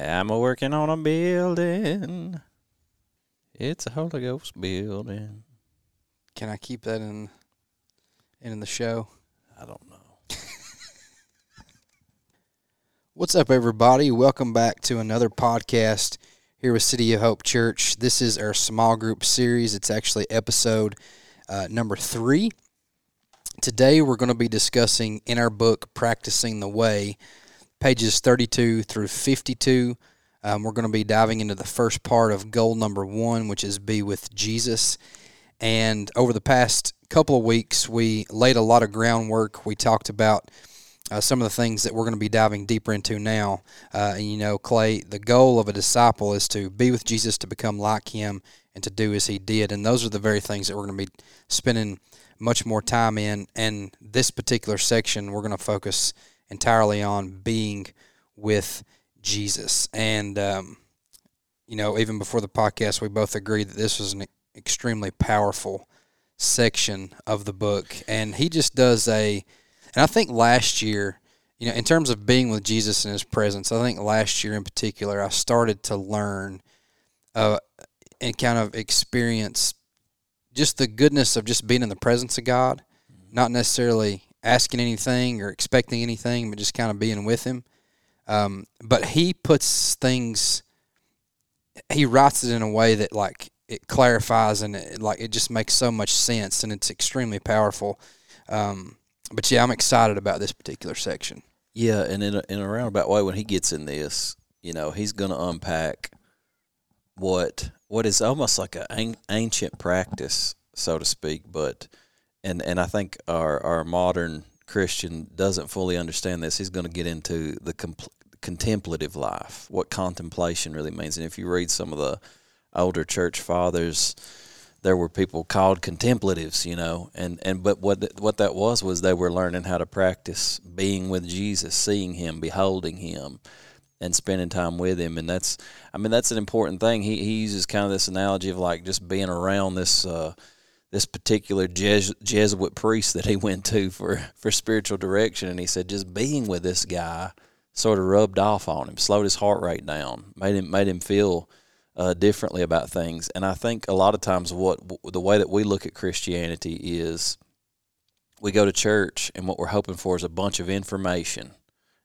I'm a working on a building. It's a Holy Ghost building. Can I keep that in in the show? I don't know. What's up, everybody? Welcome back to another podcast here with City of Hope Church. This is our small group series. It's actually episode uh, number three. Today, we're going to be discussing in our book, Practicing the Way, pages 32 through 52. Um, we're going to be diving into the first part of goal number one, which is be with Jesus. And over the past couple of weeks, we laid a lot of groundwork. We talked about uh, some of the things that we're going to be diving deeper into now. Uh, and you know, Clay, the goal of a disciple is to be with Jesus, to become like him, and to do as he did. And those are the very things that we're going to be spending much more time in. And this particular section, we're going to focus entirely on being with Jesus. And, um, you know, even before the podcast, we both agreed that this was an extremely powerful section of the book. And he just does a and I think last year, you know, in terms of being with Jesus in His presence, I think last year in particular, I started to learn uh, and kind of experience just the goodness of just being in the presence of God, not necessarily asking anything or expecting anything, but just kind of being with Him. Um, but He puts things, He writes it in a way that like it clarifies and it, like it just makes so much sense and it's extremely powerful. Um, but yeah, I'm excited about this particular section. Yeah, and in a, in a roundabout way, when he gets in this, you know, he's going to unpack what what is almost like an ancient practice, so to speak. But and and I think our our modern Christian doesn't fully understand this. He's going to get into the contemplative life, what contemplation really means. And if you read some of the older church fathers, there were people called contemplatives, you know, and, and but what what that was was they were learning how to practice being with Jesus, seeing Him, beholding Him, and spending time with Him, and that's I mean that's an important thing. He he uses kind of this analogy of like just being around this. Uh, this particular Jes- Jesuit priest that he went to for, for spiritual direction, and he said just being with this guy sort of rubbed off on him, slowed his heart rate down, made him made him feel uh, differently about things. And I think a lot of times, what the way that we look at Christianity is we go to church, and what we're hoping for is a bunch of information,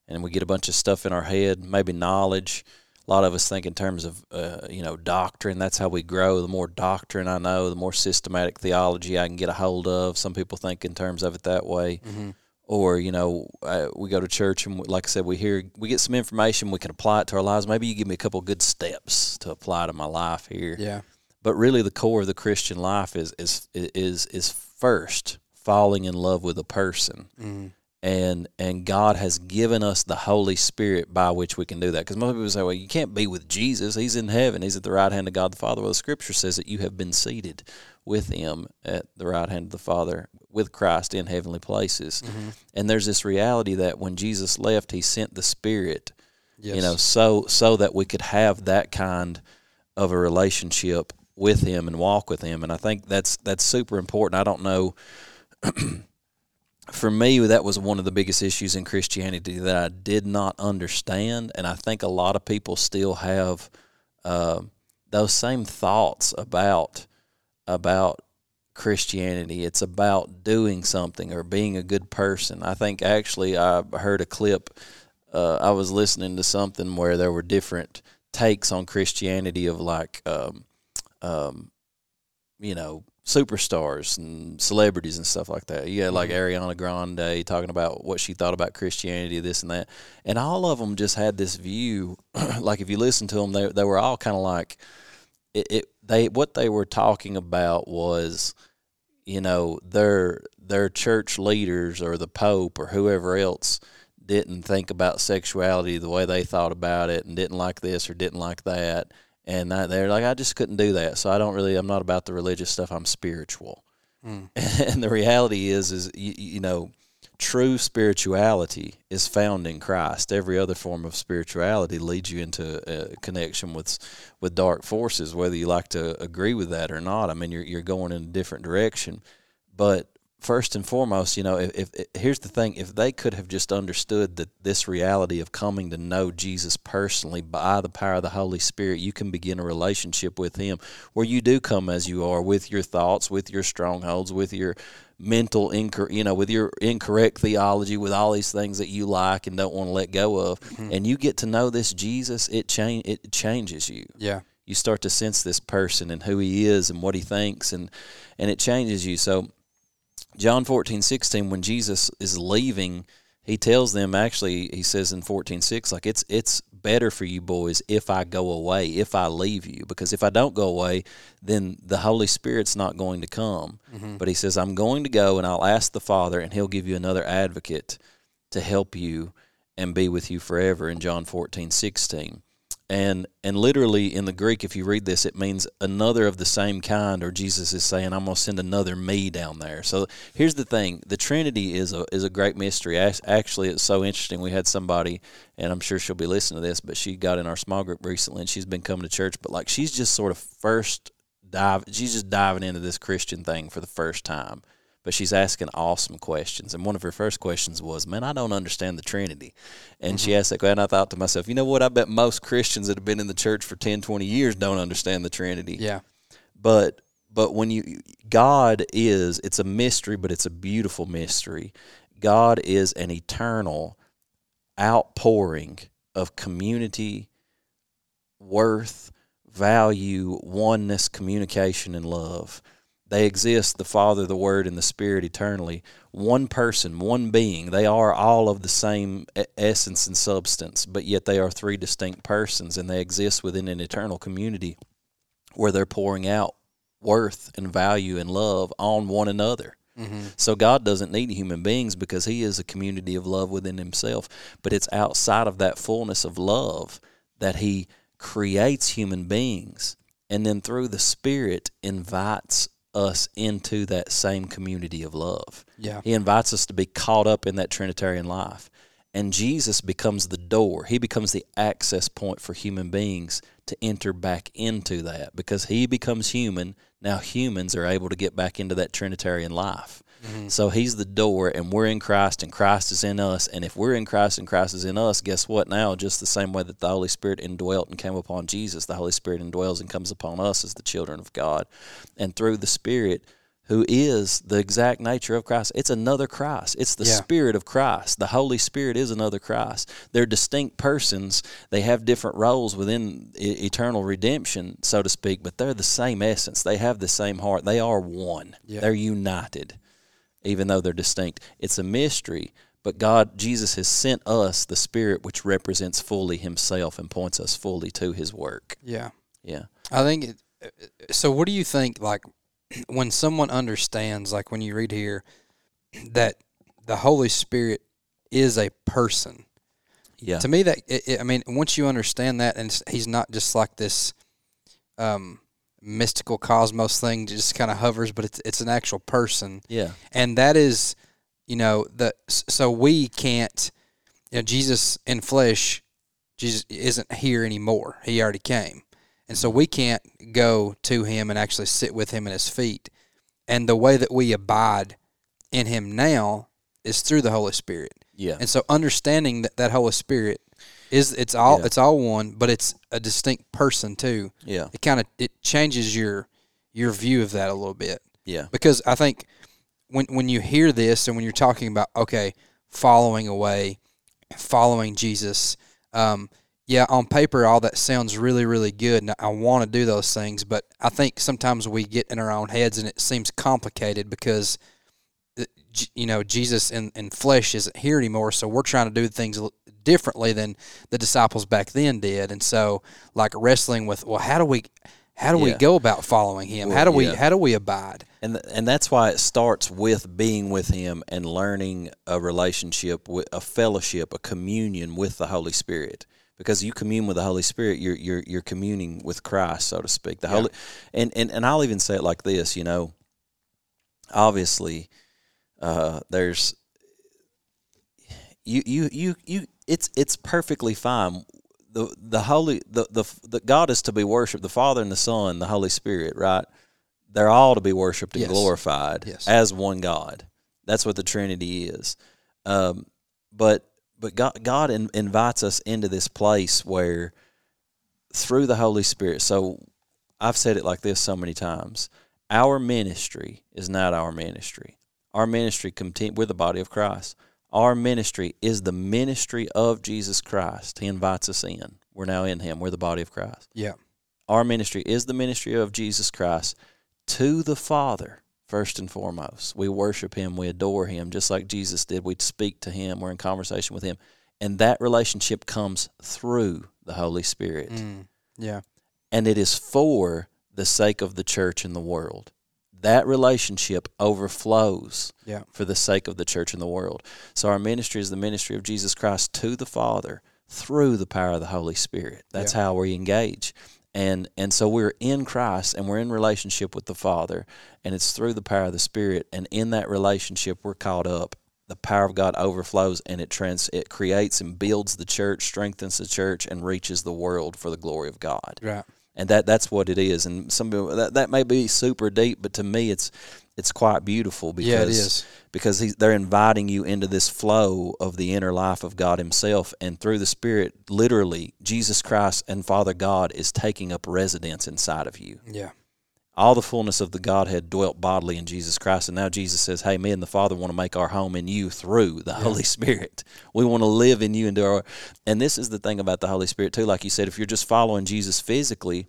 and we get a bunch of stuff in our head, maybe knowledge. A lot of us think in terms of uh, you know doctrine. That's how we grow. The more doctrine I know, the more systematic theology I can get a hold of. Some people think in terms of it that way. Mm-hmm or you know uh, we go to church and like I said we hear we get some information we can apply it to our lives maybe you give me a couple good steps to apply to my life here yeah but really the core of the Christian life is is is is first falling in love with a person mm. And and God has given us the Holy Spirit by which we can do that because most people say well you can't be with Jesus he's in heaven he's at the right hand of God the Father well the scripture says that you have been seated with him at the right hand of the Father with Christ in heavenly places. Mm-hmm. And there's this reality that when Jesus left, he sent the Spirit, yes. you know, so so that we could have that kind of a relationship with him and walk with him. And I think that's that's super important. I don't know for me that was one of the biggest issues in Christianity that I did not understand and I think a lot of people still have uh, those same thoughts about about Christianity. It's about doing something or being a good person. I think actually I heard a clip. Uh, I was listening to something where there were different takes on Christianity of like, um, um, you know, superstars and celebrities and stuff like that. You had like mm-hmm. Ariana Grande talking about what she thought about Christianity, this and that, and all of them just had this view. like if you listen to them, they they were all kind of like it, it they what they were talking about was you know their their church leaders or the pope or whoever else didn't think about sexuality the way they thought about it and didn't like this or didn't like that and they're like I just couldn't do that so I don't really I'm not about the religious stuff I'm spiritual mm. and the reality is is you, you know true spirituality is found in Christ. Every other form of spirituality leads you into a connection with with dark forces, whether you like to agree with that or not. I mean, you're you're going in a different direction, but first and foremost, you know, if, if, if here's the thing, if they could have just understood that this reality of coming to know Jesus personally by the power of the Holy Spirit, you can begin a relationship with Him where you do come as you are with your thoughts, with your strongholds, with your mental incor- you know with your incorrect theology with all these things that you like and don't want to let go of Mm-hmm. and you get to know this Jesus it change it changes you Yeah. you start to sense this person and who he is and what he thinks and and it changes you so John 14 16 when Jesus is leaving he tells them actually he says in 14:6 like it's it's better for you boys if I go away if I leave you because if I don't go away then the Holy Spirit's not going to come. Mm-hmm. But he says I'm going to go and I'll ask the Father and he'll give you another advocate to help you and be with you forever in John 14:16 and and literally in the Greek, if you read this, it means another of the same kind, or Jesus is saying, "I'm going to send another me down there." So here's the thing: the Trinity is a is a great mystery. Actually, it's so interesting. We had somebody, and I'm sure she'll be listening to this, but she got in our small group recently, and she's been coming to church, but like she's just sort of first dive, she's just diving into this Christian thing for the first time. But she's asking awesome questions. And one of her first questions was, Man, I don't understand the Trinity. And she mm-hmm. asked that question. And I thought to myself, you know what? I bet most Christians that have been in the church for 10, 20 years don't understand the Trinity. Yeah. But but when you God is it's a mystery, but it's a beautiful mystery. God is an eternal outpouring of community, worth, value, oneness, communication, and love. They exist, the Father, the Word, and the Spirit eternally. One person, one being. They are all of the same essence and substance, but yet they are three distinct persons, and they exist within an eternal community where they're pouring out worth and value and love on one another. Mm-hmm. So God doesn't need human beings because He is a community of love within Himself. But it's outside of that fullness of love that He creates human beings and then through the Spirit invites us into that same community of love. Yeah. He invites us to be caught up in that Trinitarian life. And Jesus becomes the door. He becomes the access point for human beings to enter back into that because he becomes human. Now humans are able to get back into that Trinitarian life. Mm-hmm. So he's the door, and we're in Christ, and Christ is in us. And if we're in Christ and Christ is in us, guess what? Now, just the same way that the Holy Spirit indwelt and came upon Jesus, the Holy Spirit indwells and comes upon us as the children of God. And through the Spirit, who is the exact nature of Christ. It's another Christ. It's the Yeah. Spirit of Christ. The Holy Spirit is another Christ. They're distinct persons. They have different roles within e- eternal redemption, so to speak, but they're the same essence. They have the same heart. They are one. Yeah. They're united, even though they're distinct. It's a mystery, but God, Jesus has sent us the Spirit, which represents fully Himself and points us fully to His work. Yeah. Yeah. I think. It, so, what do you think? Like, when someone understands, like when you read here, that the Holy Spirit is a person. Yeah. To me, that it, it- I mean, once you understand that, and he's not just like this um, mystical cosmos thing, just kind of hovers, but it's it's an actual person, Yeah. and that is, you know, the so we can't, you know, Jesus in flesh, Jesus isn't here anymore. He already came, and so we can't go to him and actually sit with him at his feet. And the way that we abide in him now is through the Holy Spirit. Yeah. And so understanding that that Holy Spirit is it's all Yeah. it's all one, but it's a distinct person too. Yeah. It kind of it changes your your view of that a little bit Yeah. because I think when when you hear this and when you're talking about okay, following away, following Jesus, um, yeah, on paper all that sounds really really good, and I want to do those things, but I think sometimes we get in our own heads and it seems complicated because uh, you know Jesus in, in flesh isn't here anymore, so we're trying to do things differently than the disciples back then did, and so like wrestling with well, how do we how do we go about following Him? Well, how do we yeah. how do we abide? and th- and that's why it starts with being with him and learning a relationship with a fellowship a communion with the holy spirit because you commune with the holy spirit you're you're you're communing with christ so to speak the holy and, and and i'll even say it like this you know obviously uh there's you you you you it's it's perfectly fine the the holy the the, the god is to be worshiped the father and the son the holy spirit right they're all to be worshipped and Yes. glorified Yes. as one God. That's what the Trinity is. Um, but but God, God in, invites us into this place where through the Holy Spirit. So I've said it like this so many times. Our ministry is not our ministry. Our ministry, we're the body of Christ. Our ministry is the ministry of Jesus Christ. He invites us in. We're now in Him. We're the body of Christ. Yeah. Our ministry is the ministry of Jesus Christ to the Father, first and foremost. We worship Him. We adore Him, just like Jesus did. We speak to Him. We're in conversation with Him. And that relationship comes through the Holy Spirit. Mm. Yeah. And it is for the sake of the church and the world. That relationship overflows Yeah. for the sake of the church and the world. So our ministry is the ministry of Jesus Christ to the Father through the power of the Holy Spirit. That's how we engage. And and so we're in Christ and we're in relationship with the Father and it's through the power of the Spirit and in that relationship we're caught up. The power of God overflows and it trans it creates and builds the church, strengthens the church and reaches the world for the glory of God Right. And that that's what it is. And some people that, that may be super deep, but to me, it's it's quite beautiful because Yeah, it is. because they're inviting you into this flow of the inner life of God Himself, and through the Spirit, literally, Jesus Christ and Father God is taking up residence inside of you. Yeah. All the fullness of the Godhead dwelt bodily in Jesus Christ, and now Jesus says, "Hey, me and the Father want to make our home in you through the Holy Spirit. We want to live in you and do our." And this is the thing about the Holy Spirit too. Like you said, if you're just following Jesus physically,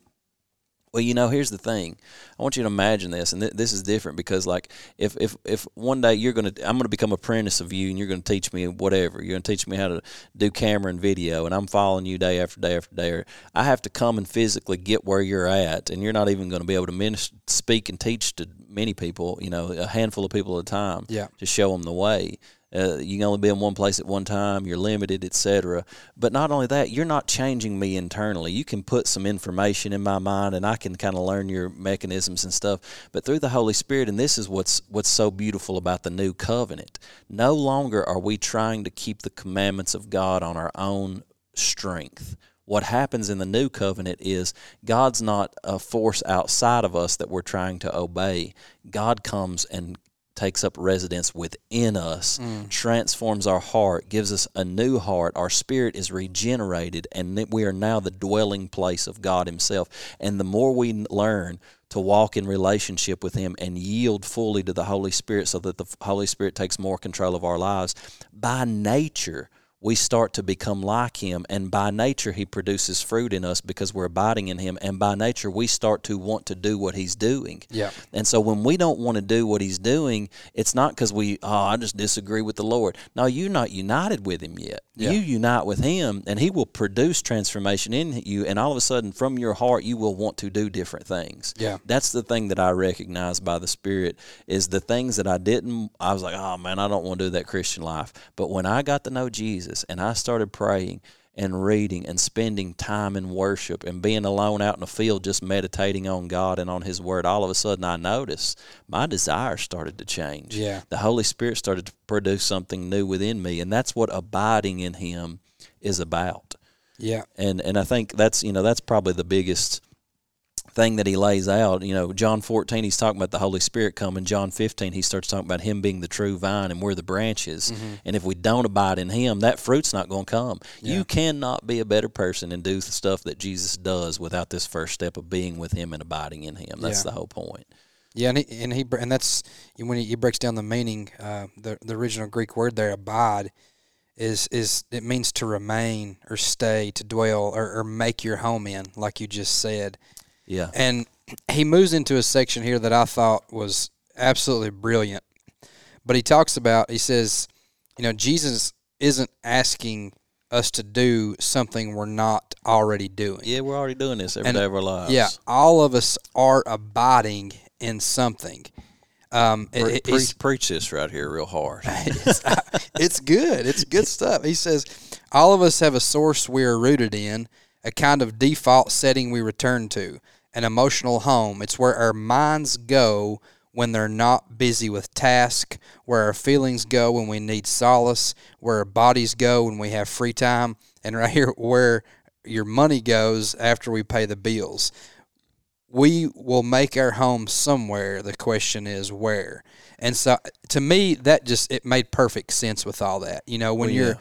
well, you know, here's the thing. I want you to imagine this, and th- this is different because, like, if if if one day you're gonna, I'm gonna become apprentice of you, and you're gonna teach me whatever. You're gonna teach me how to do camera and video, and I'm following you day after day after day. Or I have to come and physically get where you're at, and you're not even gonna be able to minister, speak and teach to many people. You know, a handful of people at a time. Yeah. To show them the way. Uh, you can only be in one place at one time. You're limited, etc. But not only that, you're not changing me internally. You can put some information in my mind, and I can kind of learn your mechanisms and stuff. But through the Holy Spirit, and this is what's what's so beautiful about the new covenant. No longer are we trying to keep the commandments of God on our own strength. What happens in the new covenant is God's not a force outside of us that we're trying to obey. God comes and takes up residence within us, mm. transforms our heart, gives us a new heart. Our spirit is regenerated, and we are now the dwelling place of God Himself. And the more we learn to walk in relationship with Him and yield fully to the Holy Spirit so that the Holy Spirit takes more control of our lives, by nature, we start to become like him and by nature he produces fruit in us because we're abiding in him and by nature we start to want to do what he's doing Yeah. and so when we don't want to do what he's doing it's not because we oh i just disagree with the lord no you're not united with him yet Yeah. you unite with him and he will produce transformation in you and all of a sudden from your heart you will want to do different things Yeah. that's the thing that I recognize by the Spirit is the things that I didn't. I was like, oh man, I don't want to do that Christian life. But when I got to know Jesus and I started praying and reading and spending time in worship and being alone out in the field, just meditating on God and on His Word, all of a sudden I noticed my desires started to change. Yeah. The Holy Spirit started to produce something new within me, and that's what abiding in Him is about Yeah. and and I think that's you know that's probably the biggest thing that he lays out. You know, John 14, he's talking about the Holy Spirit coming. John 15, he starts talking about him being the true vine and we're the branches. And if we don't abide in him, that fruit's not going to come. You cannot be a better person and do the stuff that Jesus does without this first step of being with him and abiding in him. That's Yeah. the whole point. Yeah, and he, and he and that's when he, he breaks down the meaning. Uh, the the original Greek word there, abide, is is it means to remain or stay, to dwell or, or make your home in, like you just said. Yeah. And he moves into a section here that I thought was absolutely brilliant. But he talks about, he says, you know, Jesus isn't asking us to do something we're not already doing. Yeah, we're already doing this every And- day of our lives. Yeah, all of us are abiding in something. Um, Pre- it- preach this right here real hard. it's, it's good. It's good stuff. He says, all of us have a source we are rooted in, a kind of default setting we return to, an emotional home. It's where our minds go when they're not busy with task, where our feelings go when we need solace, where our bodies go when we have free time, and right here where your money goes after we pay the bills. we will make our home somewhere. The question is where. And so to me that just it made perfect sense with all that. You know, when Well, you're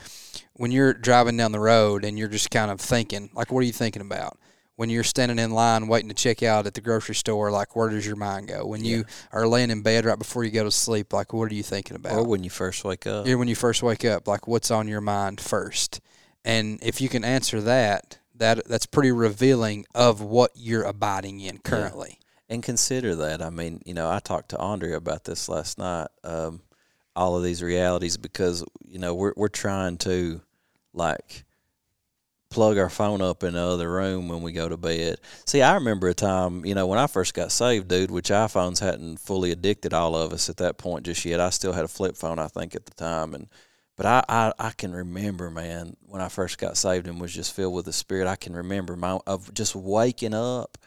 when you're driving down the road and you're just kind of thinking, like what are you thinking about? When you're standing in line waiting to check out at the grocery store, like where does your mind go? When you are laying in bed right before you go to sleep, like what are you thinking about? Or when you first wake up. Yeah, when you first wake up, like what's on your mind first? And if you can answer that, that that's pretty revealing of what you're abiding in currently. And consider that. I mean, you know, I talked to Andrea about this last night. Um, all of these realities because you know we're we're trying to like plug our phone up in the other room when we go to bed. See, I remember a time, you know, when I first got saved, dude, which iPhones hadn't fully addicted all of us at that point just yet. I still had a flip phone, I think, at the time, and but I, I, I can remember, man, when I first got saved and was just filled with the Spirit. I can remember my of just waking up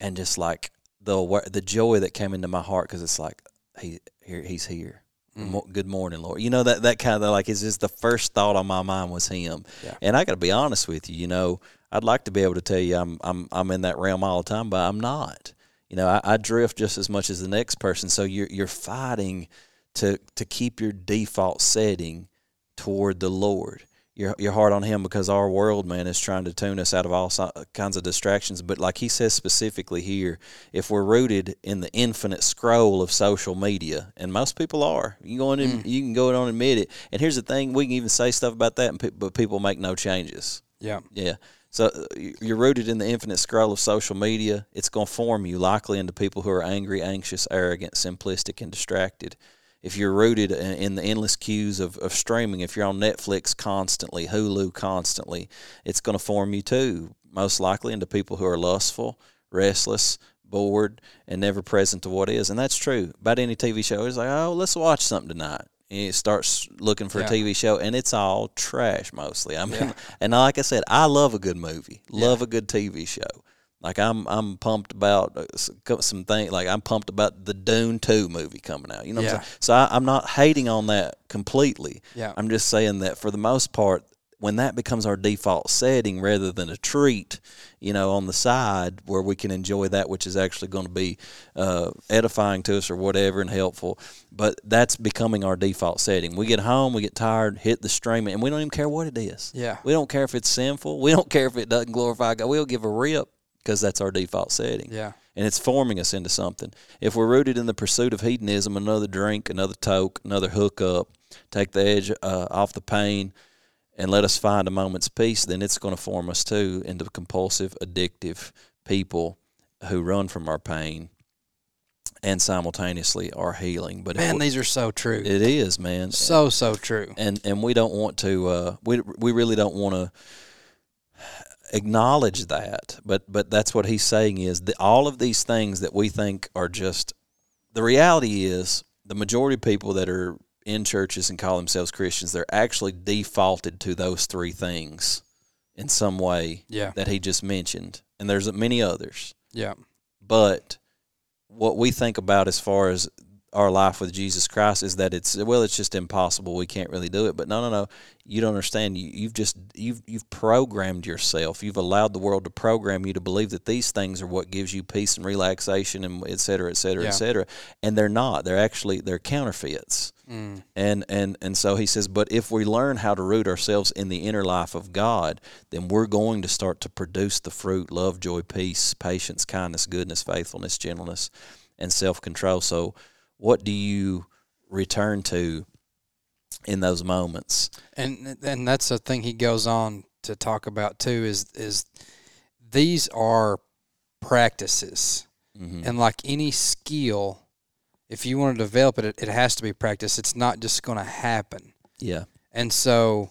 and just like the the joy that came into my heart because it's like he here he's here. Mm. Good morning, Lord. You know that that kind of like is just the first thought on my mind was him. Yeah. And I got to be honest with you. You know, I'd like to be able to tell you I'm I'm I'm in that realm all the time, but I'm not. You know, I, I drift just as much as the next person. So you're you're fighting to to keep your default setting toward the Lord. Your your heart on Him because our world, man, is trying to tune us out of all kinds of distractions. But like He says specifically here, if we're rooted in the infinite scroll of social media, and most people are, you go in and you can go on and admit it. And here's the thing: we can even say stuff about that, and pe- but people make no changes. Yeah. Yeah. So uh, you're rooted in the infinite scroll of social media. It's going to form you likely into people who are angry, anxious, arrogant, simplistic, and distracted. If you're rooted in the endless queues of, of streaming, if you're on Netflix constantly, Hulu constantly, it's going to form you too, most likely into people who are lustful, restless, bored, and never present to what is. And that's true about any TV show. It's like, oh, let's watch something tonight. And it starts looking for Yeah. a TV show, and it's all trash mostly. I mean, Yeah. and like I said, I love a good movie, love a good TV show. Like I'm, I'm pumped about uh, some things. Like I'm pumped about the Dune Two movie coming out. You know, what Yeah. I'm saying? So I, I'm not hating on that completely. Yeah. I'm just saying that for the most part, when that becomes our default setting rather than a treat, you know, on the side where we can enjoy that which is actually going to be uh, edifying to us or whatever and helpful, but that's becoming our default setting. We get home, we get tired, hit the streaming, and we don't even care what it is. Yeah. We don't care if it's sinful. We don't care if it doesn't glorify God. We'll give a rip because that's our default setting Yeah. and it's forming us into something. If we're rooted in the pursuit of hedonism, another drink, another toke, another hookup, take the edge uh, off the pain, and let us find a moment's peace, then it's going to form us too into compulsive, addictive people who run from our pain and simultaneously are healing. But Man, these are so true. it is, man. so so true. and and we don't want to. Uh, we we really don't want to acknowledge that but but that's what he's saying is that all of these things that we think are just the reality is the majority of people that are in churches and call themselves Christians they're actually defaulted to those three things in some way Yeah. that he just mentioned and there's many others Yeah. but what we think about as far as our life with Jesus Christ is that it's well, it's just impossible. We can't really do it. But no, no, no. You don't understand. You, you've just you've you've programmed yourself. You've allowed the world to program you to believe that these things are what gives you peace and relaxation and et cetera, et cetera, Yeah. et cetera. And they're not. They're actually they're counterfeits. Mm. And and and so he says, but if we learn how to root ourselves in the inner life of God, then we're going to start to produce the fruit: love, joy, peace, patience, kindness, goodness, faithfulness, gentleness, and self-control. So, what do you return to in those moments? and and that's the thing he goes on to talk about too is is these are practices. Hmm and like any skill if you want to develop it it, it has to be practice it's not just going to happen. Yeah, and so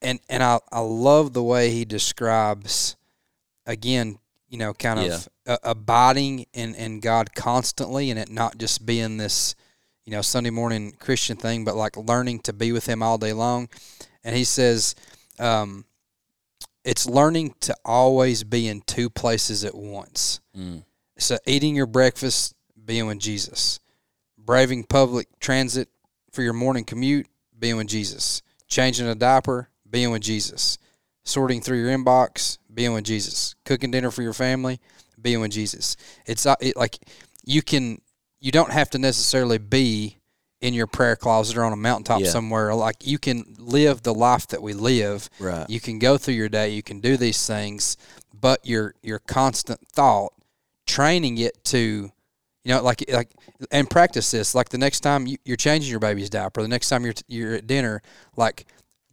and and I, I love the way he describes again you know kind of a, abiding in, in god constantly and it not just being this you know sunday morning christian thing but like learning to be with him all day long and he says um, it's learning to always be in two places at once mm. so eating your breakfast, being with Jesus. Braving public transit for your morning commute, being with Jesus. Changing a diaper, being with Jesus. sorting through your inbox, being with Jesus. Cooking dinner for your family, being with Jesus. It's uh, it, like you can you don't have to necessarily be in your prayer closet or on a mountaintop Yeah. somewhere. Like you can live the life that we live. Right. You can go through your day. You can do these things, but your your constant thought, training it to, you know, like like and practice this. Like the next time you, you're changing your baby's diaper, the next time you're you're at dinner, like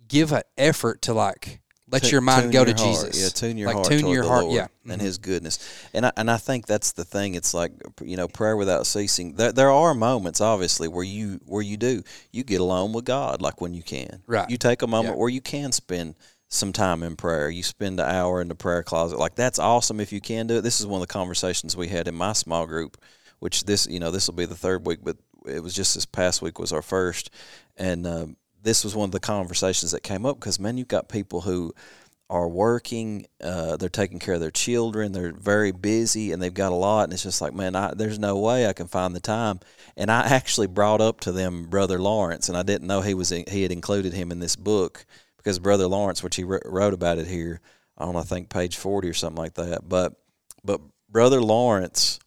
give an effort to like let Tu- your mind go to heart. Jesus. Yeah, tune your like heart. tune your the heart. Lord Yeah, and Mhm. His goodness. And I and I think that's the thing. It's like you know, prayer without ceasing. There there are moments, obviously, where you where you do you get alone with God, like when you can. Right. You take a moment Yeah. where you can spend some time in prayer. You spend an hour in the prayer closet. Like that's awesome if you can do it. This is one of the conversations we had in my small group, which this you know this will be the third week, but it was just this past week was our first, and um, this was one of the conversations that came up because man, you've got people who are working, uh, they're taking care of their children, they're very busy, and they've got a lot, and it's just like, man, I, there's no way I can find the time. And I actually brought up to them Brother Lawrence, and I didn't know he was in, he had included him in this book because Brother Lawrence, which he wrote about it here on I think page forty or something like that, but but Brother Lawrence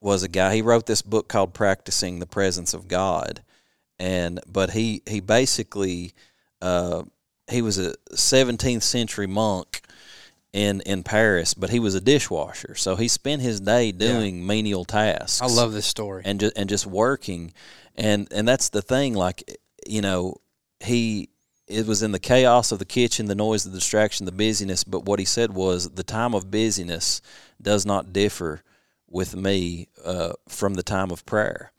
was a guy. He wrote this book called Practicing the Presence of God, and but he he basically uh, he was a 17th century monk in in Paris, but he was a dishwasher. So he spent his day doing menial tasks. I love this story. and just and just working, and and that's the thing. Like you know, he it was in the chaos of the kitchen, the noise, the distraction, the busyness. But what he said was the time of busyness does not differ with me uh, from the time of prayer.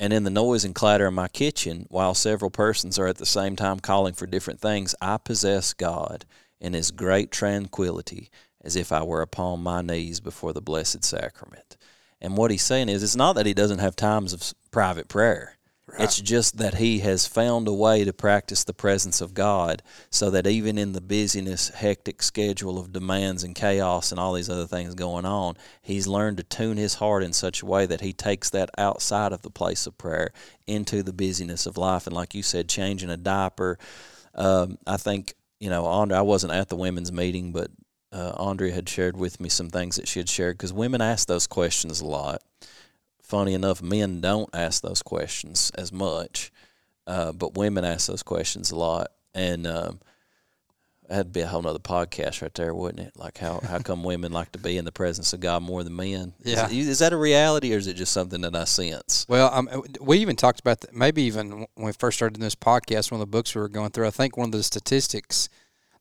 And in the noise and clatter in my kitchen, while several persons are at the same time calling for different things, I possess God in His great tranquility, as if I were upon my knees before the Blessed Sacrament. And what he's saying is, it's not that he doesn't have times of private prayer. It's just that he has found a way to practice the presence of God so that even in the busyness, hectic schedule of demands and chaos and all these other things going on, he's learned to tune his heart in such a way that he takes that outside of the place of prayer into the busyness of life. And like you said, changing a diaper. Um, I think, you know, Andre, I wasn't at the women's meeting, but uh, Andrea had shared with me some things that she had shared because women ask those questions a lot funny enough, men don't ask those questions as much, uh, but women ask those questions a lot. And um, that'd be a whole nother podcast right there, wouldn't it? Like how how come women like to be in the presence of God more than men? Yeah. Is, is that a reality or is it just something that I sense? Well, um, we even talked about that. Maybe even when we first started this podcast, one of the books we were going through. I think one of the statistics,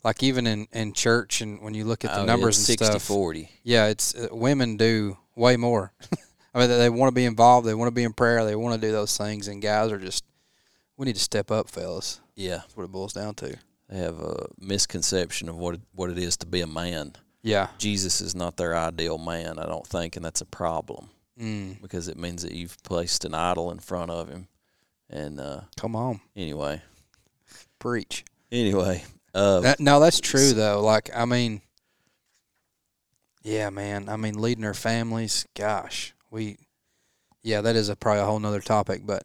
like even in, in church, and when you look at the Oh, numbers it's and 60 stuff, 40. yeah, it's uh, women do way more. I mean, they, they want to be involved. They want to be in prayer. They want to do those things, and guys are just, we need to step up, fellas. Yeah. That's what it boils down to. They have a misconception of what it, what it is to be a man. Yeah. Jesus is not their ideal man, I don't think, and that's a problem Mm, because it means that you've placed an idol in front of him. And uh, come on, anyway, preach. anyway, uh, That, no, that's true though. Like, I mean, yeah, man. I mean, leading our families. Gosh, we, yeah, that is a probably a whole nother topic, but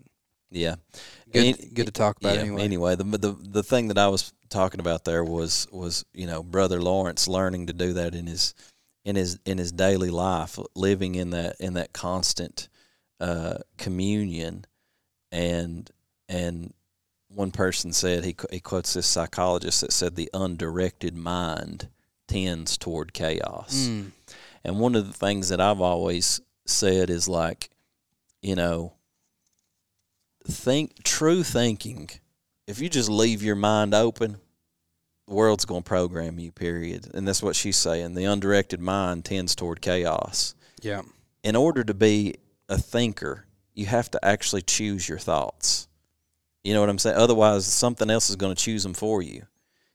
yeah, good, good to talk about yeah, anyway. the, the the thing that I was talking about there was was you know brother Lawrence learning to do that in his in his in his daily life, living in that in that constant uh, communion, and and one person said he he quotes this psychologist that said the undirected mind tends toward chaos. Mm, And one of the things that I've always said is like, you know, think true thinking. If you just leave your mind open, the world's going to program you, period. And that's what she's saying. The undirected mind tends toward chaos. yeah, In order to be a thinker, you have to actually choose your thoughts. You know what I'm saying? Otherwise, something else is going to choose them for you.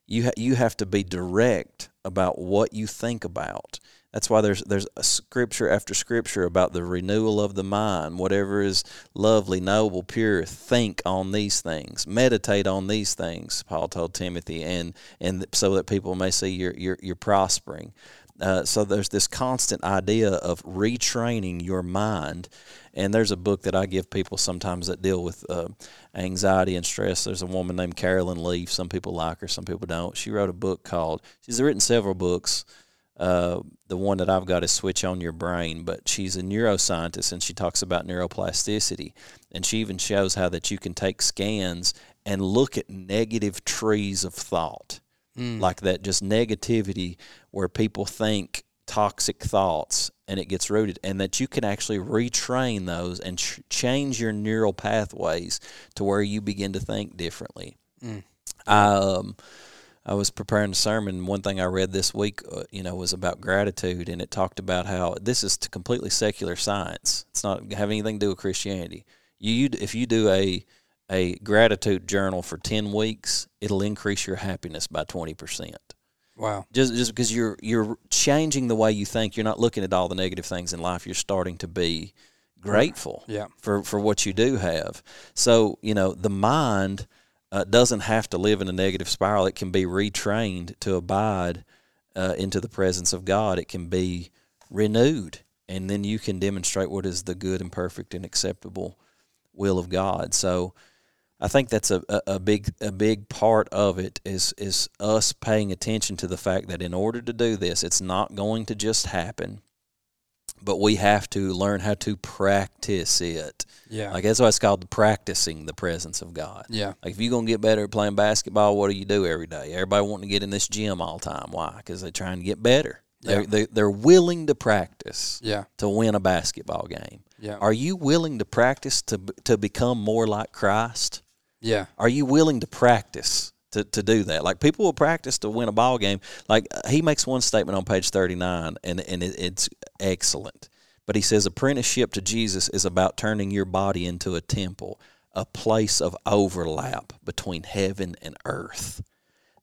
You ha- you have to be direct about what you think about. That's why there's there's scripture after scripture about the renewal of the mind. Whatever is lovely, noble, pure, think on these things. Meditate on these things. Paul told Timothy, and and so that people may see you're you're, you're prospering. Uh, so there's this constant idea of retraining your mind. And there's a book that I give people sometimes that deal with uh, anxiety and stress. There's a woman named Caroline Leaf. Some people like her, some people don't. She wrote a book called, she's written several books. Uh, the one that I've got is Switch on Your Brain, but she's a neuroscientist and she talks about neuroplasticity. And she even shows how that you can take scans and look at negative trees of thought, mm. like that just negativity where people think toxic thoughts and it gets rooted, and that you can actually retrain those and ch- change your neural pathways to where you begin to think differently. Mm. Um, I was preparing a sermon. One thing I read this week, uh, you know, was about gratitude, and it talked about how this is completely secular science. It's not have anything to do with Christianity. You, you if you do a a gratitude journal for ten weeks, it'll increase your happiness by twenty percent. Wow! Just just because you're you're changing the way you think, you're not looking at all the negative things in life. You're starting to be grateful yeah. for for what you do have. So you know the mind uh, doesn't have to live in a negative spiral. It can be retrained to abide uh, into the presence of God. It can be renewed, and then you can demonstrate what is the good and perfect and acceptable will of God. So, I think that's a, a, a big a big part of it is is us paying attention to the fact that in order to do this, it's not going to just happen but we have to learn how to practice it. Yeah. Like that's why it's called practicing the presence of God. Yeah. Like if you're gonna get better at playing basketball, what do you do every day? Everybody wanting to get in this gym all the time. Why? Because they're trying to get better. Yeah. They're, they, they're willing to practice yeah. to win a basketball game. Yeah. Are you willing to practice to to become more like Christ? Yeah. Are you willing to practice to, to do that. Like people will practice to win a ball game. Like he makes one statement on page 39 and, and it, it's excellent. But he says apprenticeship to Jesus is about turning your body into a temple, a place of overlap between heaven and earth.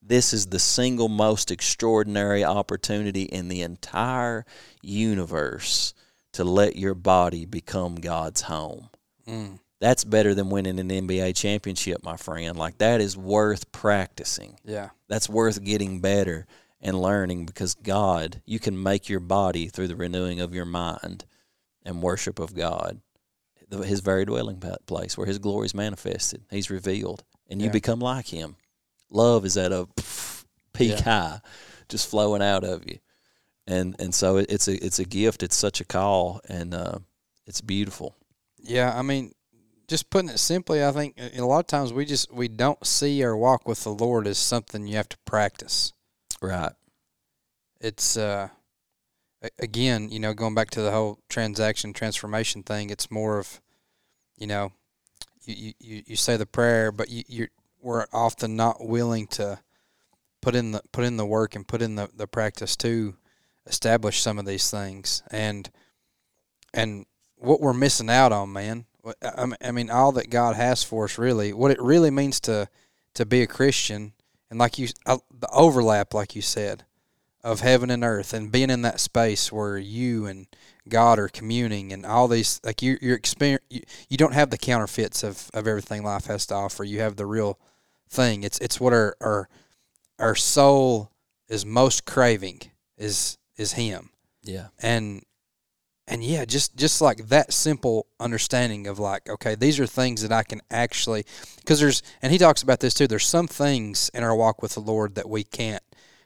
This is the single most extraordinary opportunity in the entire universe to let your body become God's home. Mm that's better than winning an NBA championship, my friend. Like that is worth practicing. Yeah. That's worth getting better and learning because God, you can make your body through the renewing of your mind and worship of God, his very dwelling place where his glory is manifested. He's revealed and you yeah. become like him. Love is at a peak yeah. high, just flowing out of you. And and so it's a it's a gift. It's such a call, and uh, it's beautiful. Yeah, I mean, just putting it simply, I think a lot of times we just we don't see our walk with the Lord as something you have to practice. Right. It's uh again, you know, going back to the whole transaction transformation thing, it's more of, you know, you you, you say the prayer, but you you we're often not willing to put in the put in the work and put in the, the practice to establish some of these things and and what we're missing out on, man, I mean, all that God has for us, really, what it really means to to be a Christian, and like you, uh, the overlap, like you said, of heaven and earth, and being in that space where you and God are communing, and all these, like you, your experience, you, you don't have the counterfeits of, of everything life has to offer. You have the real thing. It's it's what our our our soul is most craving is is Him. Yeah, and and yeah, just just like that simple understanding of like, okay, these are things that I can actually, because there's, and he talks about this too. There's some things in our walk with the Lord that we can't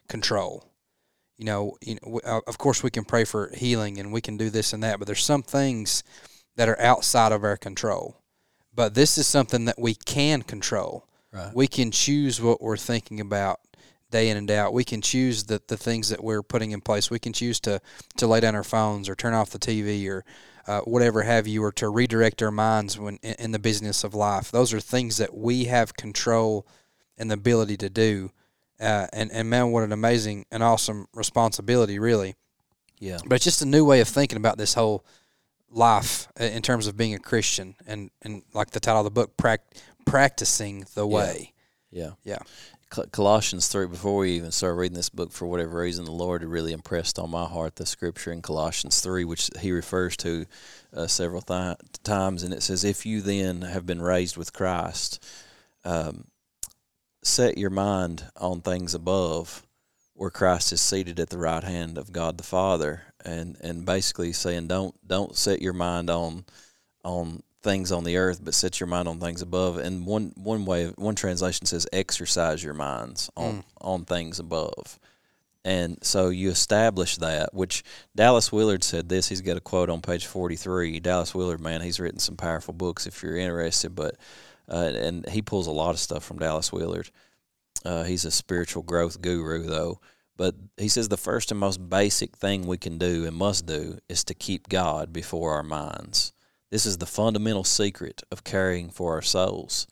control. You know, you know, uh, of course we can pray for healing and we can do this and that, but there's some things that are outside of our control. But this is something that we can control. Right. We can choose what we're thinking about day in and day out. We can choose the, the things that we're putting in place. We can choose to, to lay down our phones or turn off the TV or uh, whatever have you, or to redirect our minds when in, in the business of life. Those are things that we have control and the ability to do. Uh, and, and man, what an amazing and awesome responsibility, really. Yeah. But it's just a new way of thinking about this whole life in terms of being a Christian and, and like the title of the book, practicing the way. Yeah. Yeah. Colossians 3, before we even started reading this book, for whatever reason, the Lord had really impressed on my heart the scripture in Colossians 3, which he refers to uh, several th- times. And it says, If you then have been raised with Christ, um, set your mind on things above where Christ is seated at the right hand of God the Father, and and basically saying don't don't set your mind on on things on the earth, but set your mind on things above. And one one way one translation says exercise your minds on on things above. And so you establish that, which Dallas Willard said this. He's got a quote on page 43. Dallas Willard, man, he's written some powerful books if you're interested, but, uh, and he pulls a lot of stuff from Dallas Willard. Uh, he's a spiritual growth guru, though. But he says the first and most basic thing we can do and must do is to keep God before our minds. This is the fundamental secret of caring for our souls.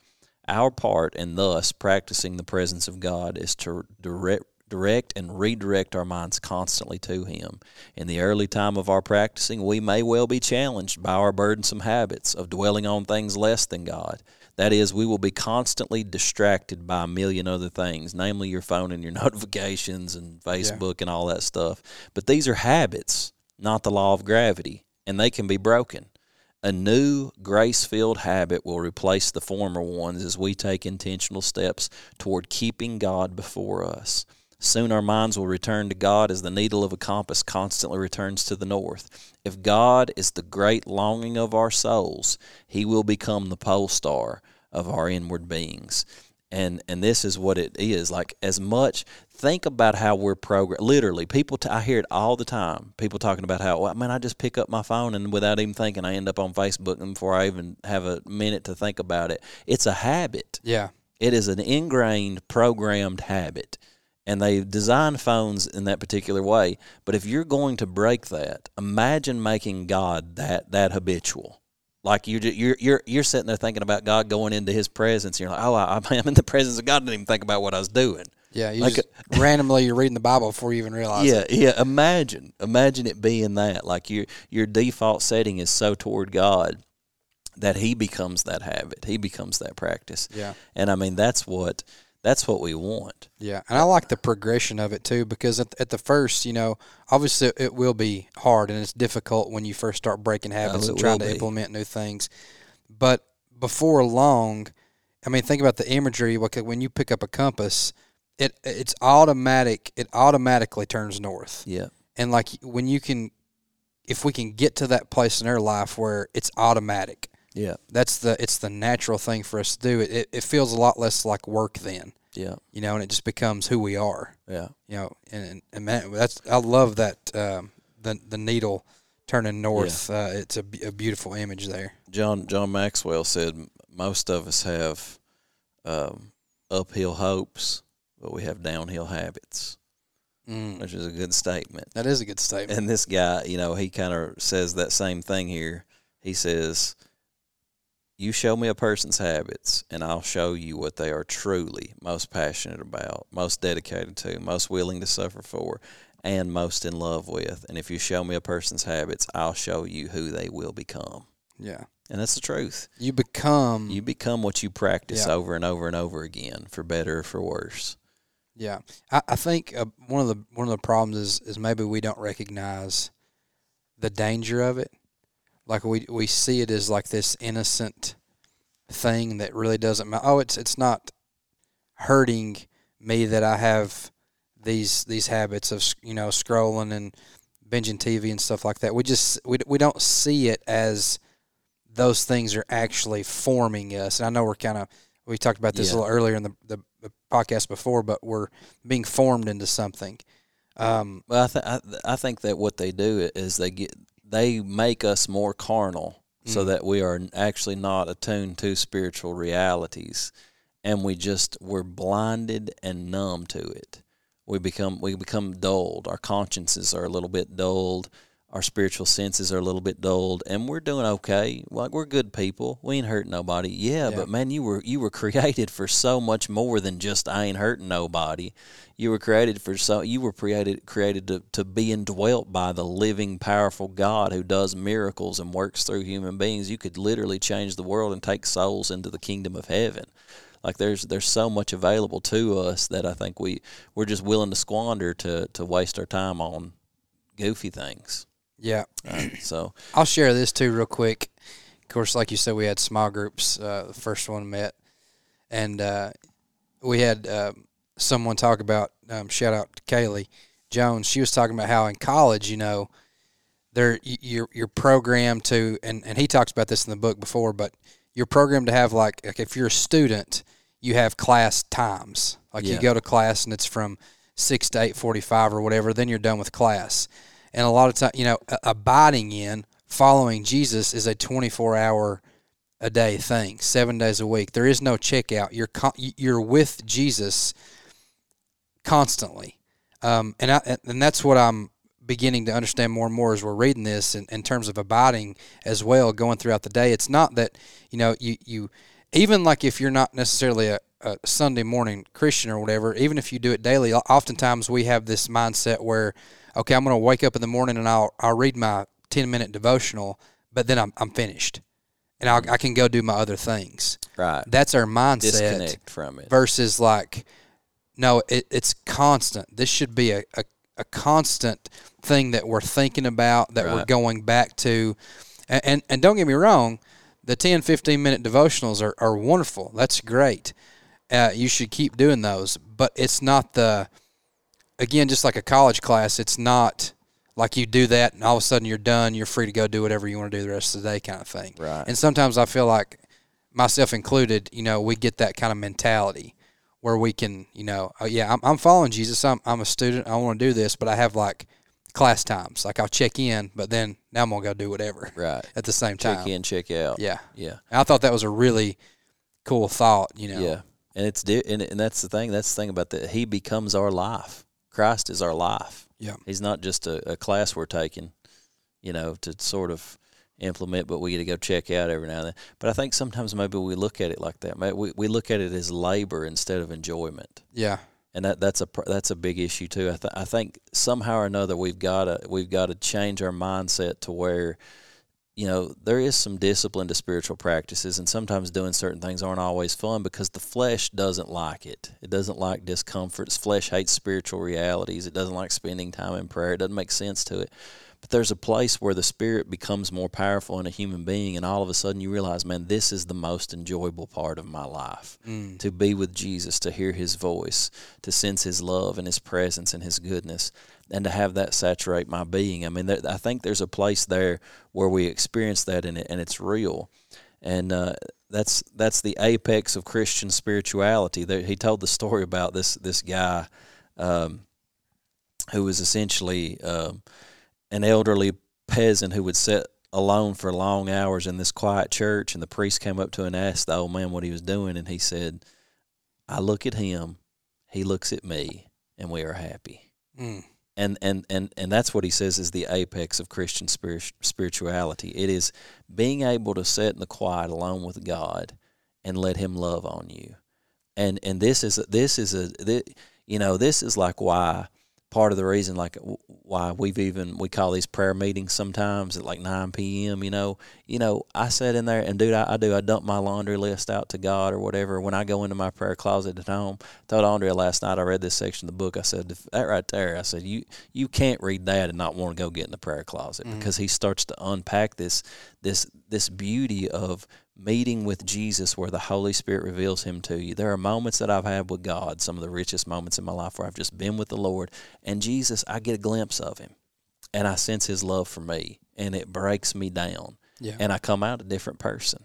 Our part in thus practicing the presence of God is to direct direct and redirect our minds constantly to Him. In the early time of our practicing, we may well be challenged by our burdensome habits of dwelling on things less than God. That is, we will be constantly distracted by a million other things, namely your phone and your notifications and Facebook and all that stuff. But these are habits, not the law of gravity, and they can be broken. A new grace filled habit will replace the former ones as we take intentional steps toward keeping God before us. Soon our minds will return to God as the needle of a compass constantly returns to the north. If God is the great longing of our souls, He will become the pole star of our inward beings. And and this is what it is. Like as much think about how we're programmed. Literally, people. T- I hear it all the time. People talking about how, well, man, I just pick up my phone and without even thinking, I end up on Facebook and before I even have a minute to think about it. It's a habit. Yeah. It is an ingrained, programmed habit. And they design phones in that particular way. But if you're going to break that, imagine making God that that habitual. Like you're you're you're you're sitting there thinking about God going into His presence. And you're like, oh, I, I'm in the presence of God. I didn't even think about what I was doing. Yeah. You Like just uh, randomly you're reading the Bible before you even realize Yeah, it. yeah. Imagine, imagine it being that. Like your your default setting is so toward God that He becomes that habit. He becomes that practice. Yeah. And I mean, that's what that's what we want. Yeah, and I like the progression of it too because at, at the first, you know, obviously it will be hard and it's difficult when you first start breaking oh, habits it and trying to be. implement new things. But before long, I mean, think about the imagery. Like uh, when you pick up a compass, it it's automatic. It automatically turns north, Yeah, and like when you can, if we can get to that place in our life where it's automatic, yeah, that's the it's the natural thing for us to do. It it, it feels a lot less like work then, yeah, you know, and it just becomes who we are yeah. you know, and, and man, that's I love that um, the the needle turning north. Uh, it's a beautiful image there. John John Maxwell said most of us have um, uphill hopes, but we have downhill habits, Mm, which is a good statement. that is a good statement. And this guy, you know, he kind of says that same thing here. He says, You show me a person's habits, and I'll show you what they are truly most passionate about, most dedicated to, most willing to suffer for, and most in love with. And if you show me a person's habits, I'll show you who they will become. yeah, And that's the truth. you become. You become what you practice Yeah. over and over and over again, for better or for worse. yeah, I, I think uh, one of the one of the problems is is maybe we don't recognize the danger of it. Like we we see it as like this innocent thing that really doesn't matter. Oh, it's it's not hurting me that I have these these habits of you know scrolling and binging TV and stuff like that. We just we we don't see it as those things are actually forming us. And I know we're kind of we talked about this Yeah. a little earlier in the, the the podcast before, but we're being formed into something. Um, Well, I, th- I, th- I think that what they do is they get they make us more carnal, so Mm. that we are actually not attuned to spiritual realities, and we just we're blinded and numb to it. We become we become dulled. Our consciences are a little bit dulled. Our spiritual senses are a little bit dulled, and we're doing okay. Like we're good people. We ain't hurting nobody. Yeah, Yeah. but man, you were you were created for so much more than just I ain't hurting nobody. You were created for so you were created created to, to be indwelt by the living, powerful God who does miracles and works through human beings. You could literally change the world and take souls into the kingdom of heaven. Like there's there's so much available to us that I think we we're just willing to squander to to waste our time on goofy things. Yeah, Uh, so I'll share this too, real quick. Of course, like you said, we had small groups. Uh, the first one met, and uh, we had uh, someone talk about um, shout out to Kaylee Jones. She was talking about how in college, you know, there you're you're programmed to, and and he talks about this in the book before, but you're programmed to have like like if you're a student, you have class times. Like Yeah. you go to class and it's from six to eight forty five or whatever. Then you're done with class, and a lot of time, you know, abiding in following Jesus is a twenty four hour a day thing, seven days a week. There is no checkout. You're con- you're with Jesus constantly, um, and I, and that's what I'm beginning to understand more and more as we're reading this in, in terms of abiding as well, going throughout the day. It's not that you know you you even like if you're not necessarily a, a Sunday morning Christian or whatever, even if you do it daily, oftentimes we have this mindset where, okay, I'm going to wake up in the morning and I'll I'll read my ten minute devotional, but then I'm I'm finished, and I'll, I can go do my other things. Right. That's our mindset Disconnect from it. versus like no it, it's constant this should be a, a, a constant thing that we're thinking about that we're going back to and, and and don't get me wrong the 10 15 minute devotionals are, are wonderful that's great uh, you should keep doing those but it's not the again just like a college class it's not like you do that and all of a sudden you're done you're free to go do whatever you want to do the rest of the day kind of thing Right. and sometimes i feel like myself included you know we get that kind of mentality where we can you know oh, yeah I'm, I'm following jesus I'm, I'm a student i want to do this but i have like class times like i'll check in but then now i'm gonna go do whatever Right. at the same time Check in, check out. yeah Yeah. And i thought that was a really cool thought you know Yeah. And it's and, and that's the thing. That's the thing about that. He becomes our life. Christ is our life. Yeah. He's not just a, a class we're taking, you know, to sort of implement, but we get to go check out every now and then. But I think sometimes maybe we look at it like that. Maybe we, we look at it as labor instead of enjoyment. yeah and that that's a that's a big issue too. I, th- I think somehow or another we've got to we've got to change our mindset to where you know there is some discipline to spiritual practices, and sometimes doing certain things aren't always fun because the flesh doesn't like it. It doesn't like discomfort. Its flesh hates spiritual realities. It doesn't like spending time in prayer. It doesn't make sense to it. But there's a place where the spirit becomes more powerful in a human being, and all of a sudden you realize, man, this is the most enjoyable part of my life Mm. to be with Jesus, to hear his voice, to sense his love and his presence and his goodness, and to have that saturate my being. I mean, there, I think there's a place there where we experience that and, it, and it's real. And uh, that's that's the apex of Christian spirituality. There, he told the story about this this guy um, who was essentially um, an elderly peasant who would sit alone for long hours in this quiet church and the priest came up to him and asked the old man what he was doing and he said i look at him he looks at me and we are happy. Mm. and and and and that's what he says is the apex of christian spirit, spirituality. It is being able to sit in the quiet alone with god and let him love on you. And and this is this is a thi- you know this is like why part of the reason like why we've even we call these prayer meetings sometimes at like 9 p.m you know? You know i sat in there and dude I, I do i dump my laundry list out to god or whatever. When i go into my prayer closet at home told andrea last night i read this section of the book. I said that right there i said you you can't read that and not want to go get in the prayer closet mm-hmm. because he starts to unpack this this this beauty of meeting with Jesus where the Holy Spirit reveals him to you. There are moments that I've had with God, some of the richest moments in my life where I've just been with the Lord and Jesus, I get a glimpse of him and I sense his love for me and it breaks me down Yeah. and I come out a different person.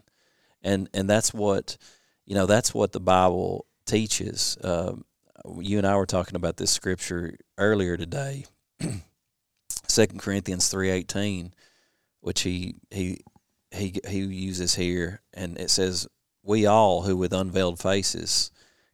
And and that's what you know, that's what the Bible teaches. Um, you and I were talking about this scripture earlier today. Second Corinthians three eighteen, which he he he he uses here, and it says, "We all who with unveiled faces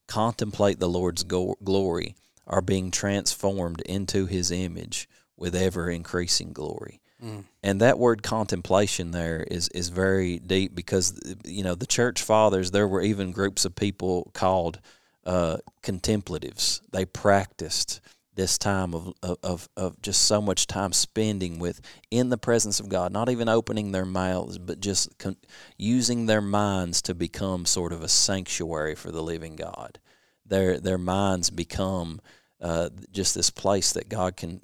contemplate the Lord's go- glory are being transformed into His image with ever increasing glory." Mm. And that word contemplation there is is very deep because you know the church fathers there were even groups of people called uh, contemplatives. They practiced this time of, of, of, just so much time spending with in the presence of God, not even opening their mouths, but just con- using their minds to become sort of a sanctuary for the living God. Their their minds become uh, just this place that God can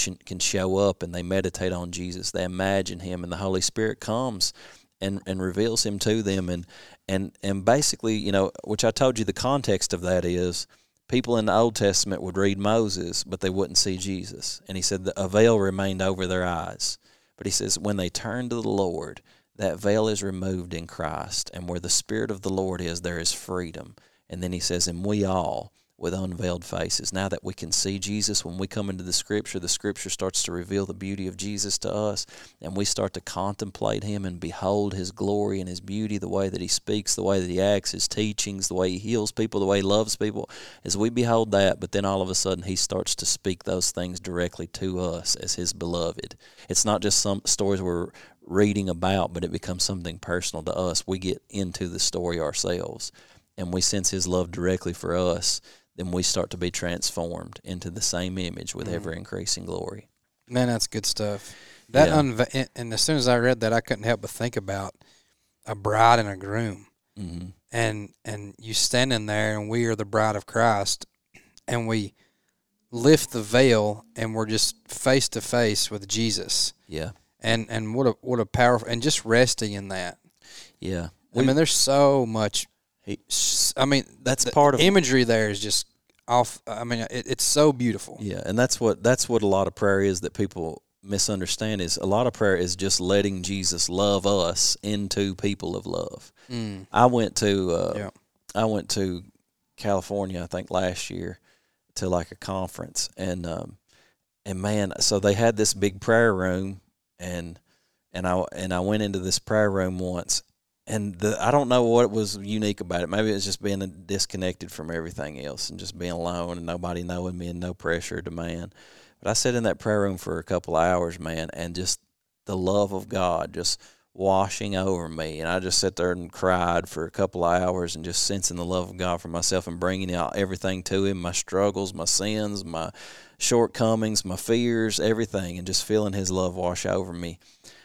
can can show up, and they meditate on Jesus. They imagine Him, and the Holy Spirit comes and and reveals Him to them, and and and basically, you know, which I told you the context of that is people in the Old Testament would read Moses, but they wouldn't see Jesus. And he said the, a veil remained over their eyes. But he says when they turn to the Lord, that veil is removed in Christ. And where the Spirit of the Lord is, there is freedom. And then he says, and we all, with unveiled faces. Now that we can see Jesus, when we come into the Scripture, the Scripture starts to reveal the beauty of Jesus to us, and we start to contemplate Him and behold His glory and His beauty, the way that He speaks, the way that He acts, His teachings, the way He heals people, the way He loves people. As we behold that, but then all of a sudden He starts to speak those things directly to us as His beloved. It's not just some stories we're reading about, but it becomes something personal to us. We get into the story ourselves and we sense his love directly for us then we start to be transformed into the same image with mm. ever increasing glory. Man, that's good stuff. That yeah. unve- and as soon as I read that, I couldn't help but think about a bride and a groom, mm-hmm. and and you standing there, and we are the bride of Christ, and we lift the veil, and we're just face to face with Jesus. Yeah, and and what a what a powerful and just resting in that. Yeah, I mean, there's so much he, I mean, that's part of imagery. There is just off. I mean, it, it's so beautiful. Yeah, and that's what that's what a lot of prayer is that people misunderstand. Is a lot of prayer is just letting Jesus love us into people of love. Mm. I went to uh, yeah. I went to California, I think last year, to like a conference, and um, and man, so they had this big prayer room, and and I and I went into this prayer room once, and the, I don't know what was unique about it. Maybe it was just being disconnected from everything else and just being alone and nobody knowing me and no pressure or demand. But I sat in that prayer room for a couple of hours, man, and just the love of God just washing over me. And I just sat there and cried for a couple of hours and just sensing the love of God for myself and bringing out everything to Him my struggles, my sins, my shortcomings, my fears, everything, and just feeling His love wash over me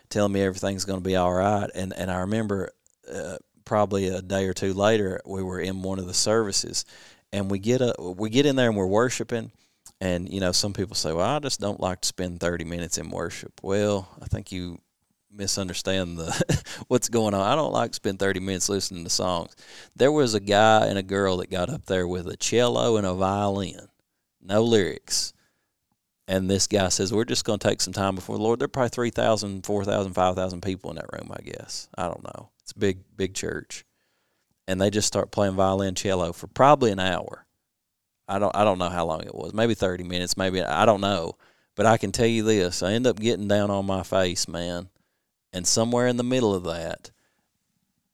telling me everything's going to be all right. And and I remember probably a day or two later, we were in one of the services, and we get a we get in there and we're worshiping. And you know, some people say, "Well, I just don't like to spend thirty minutes in worship." Well, I think you misunderstand the what's going on. I don't like to spend 30 minutes listening to songs. There was a guy and a girl that got up there with a cello and a violin, no lyrics. And this guy says, We're just going to take some time before the Lord. There are probably 3,000, 4,000, 5,000 people in that room, I guess. I don't know. It's a big, big church. And they just start playing violin cello for probably an hour. I don't I don't know how long it was. Maybe 30 minutes, maybe I don't know. But I can tell you this, I end up getting down on my face, man. And somewhere in the middle of that,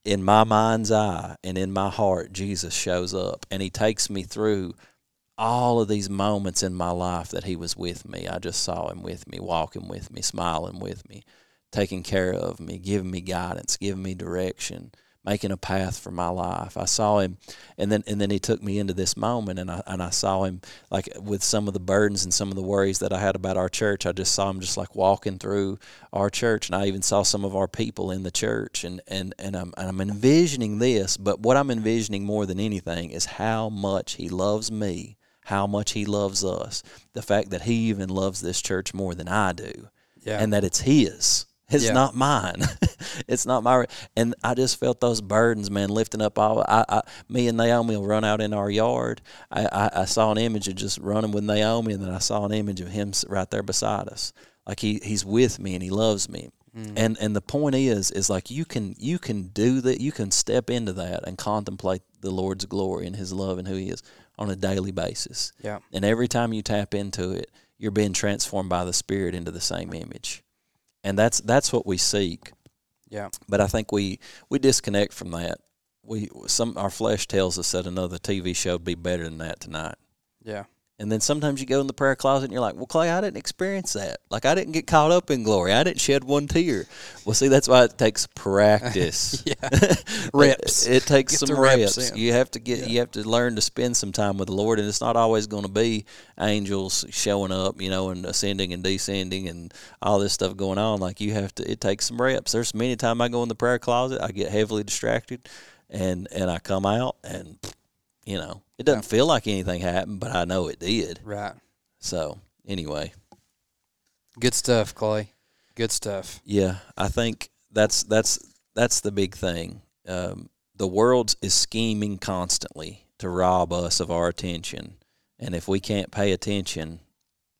in my mind's eye and in my heart, Jesus shows up and he takes me through all of these moments in my life that he was with me. I just saw him with me, walking with me, smiling with me taking care of me, giving me guidance, giving me direction, making a path for my life. I saw him, and then and then he took me into this moment, and I and I saw him like with some of the burdens and some of the worries that I had about our church. I just saw him just like walking through our church, and I even saw some of our people in the church, and and and I'm and I'm envisioning this. But what I'm envisioning more than anything is how much he loves me. How much he loves us. The fact that he even loves this church more than I do. Yeah. And that it's his it's yeah. not mine. it's not my. And I just felt those burdens, man, lifting up all. I, I me and Naomi will run out in our yard. I, I, I saw an image of just running with Naomi, and then I saw an image of him right there beside us, like he he's with me and he loves me. Mm. And and the point is is like you can you can do that. You can step into that and contemplate the Lord's glory and His love and who He is on a daily basis. Yeah. And every time you tap into it, you're being transformed by the Spirit into the same image and that's that's what we seek. Yeah. But I think we we disconnect from that. We some our flesh tells us that another TV show would be better than that tonight. Yeah. And then sometimes you go in the prayer closet and you're like, well, Clay, I didn't experience that. Like, I didn't get caught up in glory. I didn't shed one tear. Well, see, that's why it takes practice. yeah. reps. It, it takes get some reps. reps. You have to get, yeah. you have to learn to spend some time with the Lord. And it's not always going to be angels showing up, you know, and ascending and descending and all this stuff going on. Like, you have to, it takes some reps. There's many times I go in the prayer closet, I get heavily distracted and, and I come out and, you know, it doesn't feel like anything happened, but I know it did. Right. So anyway, good stuff, Clay. Good stuff. Yeah, I think that's that's that's the big thing. Um, the world is scheming constantly to rob us of our attention. And if we can't pay attention,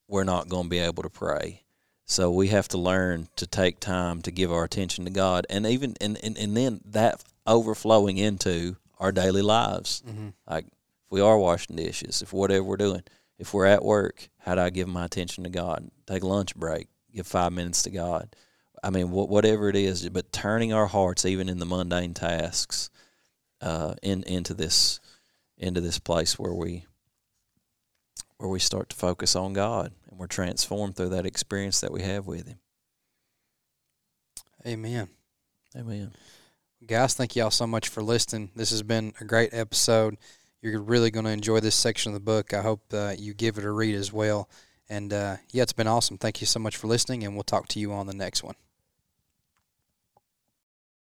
we're not going to be able to pray. So we have to learn to take time to give our attention to God, and even and and, and then that overflowing into our daily lives. Mm-hmm. Like if we are washing dishes, if whatever we're doing, if we're at work, how do I give my attention to God? Take a lunch break, give five minutes to God. I mean, wh- whatever it is, but turning our hearts, even in the mundane tasks, uh, in into this into this place where we where we start to focus on God and we're transformed through that experience that we have with Him. Amen. Amen. Guys, thank y'all so much for listening. This has been a great episode. You're really going to enjoy this section of the book. I hope uh, you give it a read as well. And uh, yeah, it's been awesome. Thank you so much for listening, and we'll talk to you on the next one.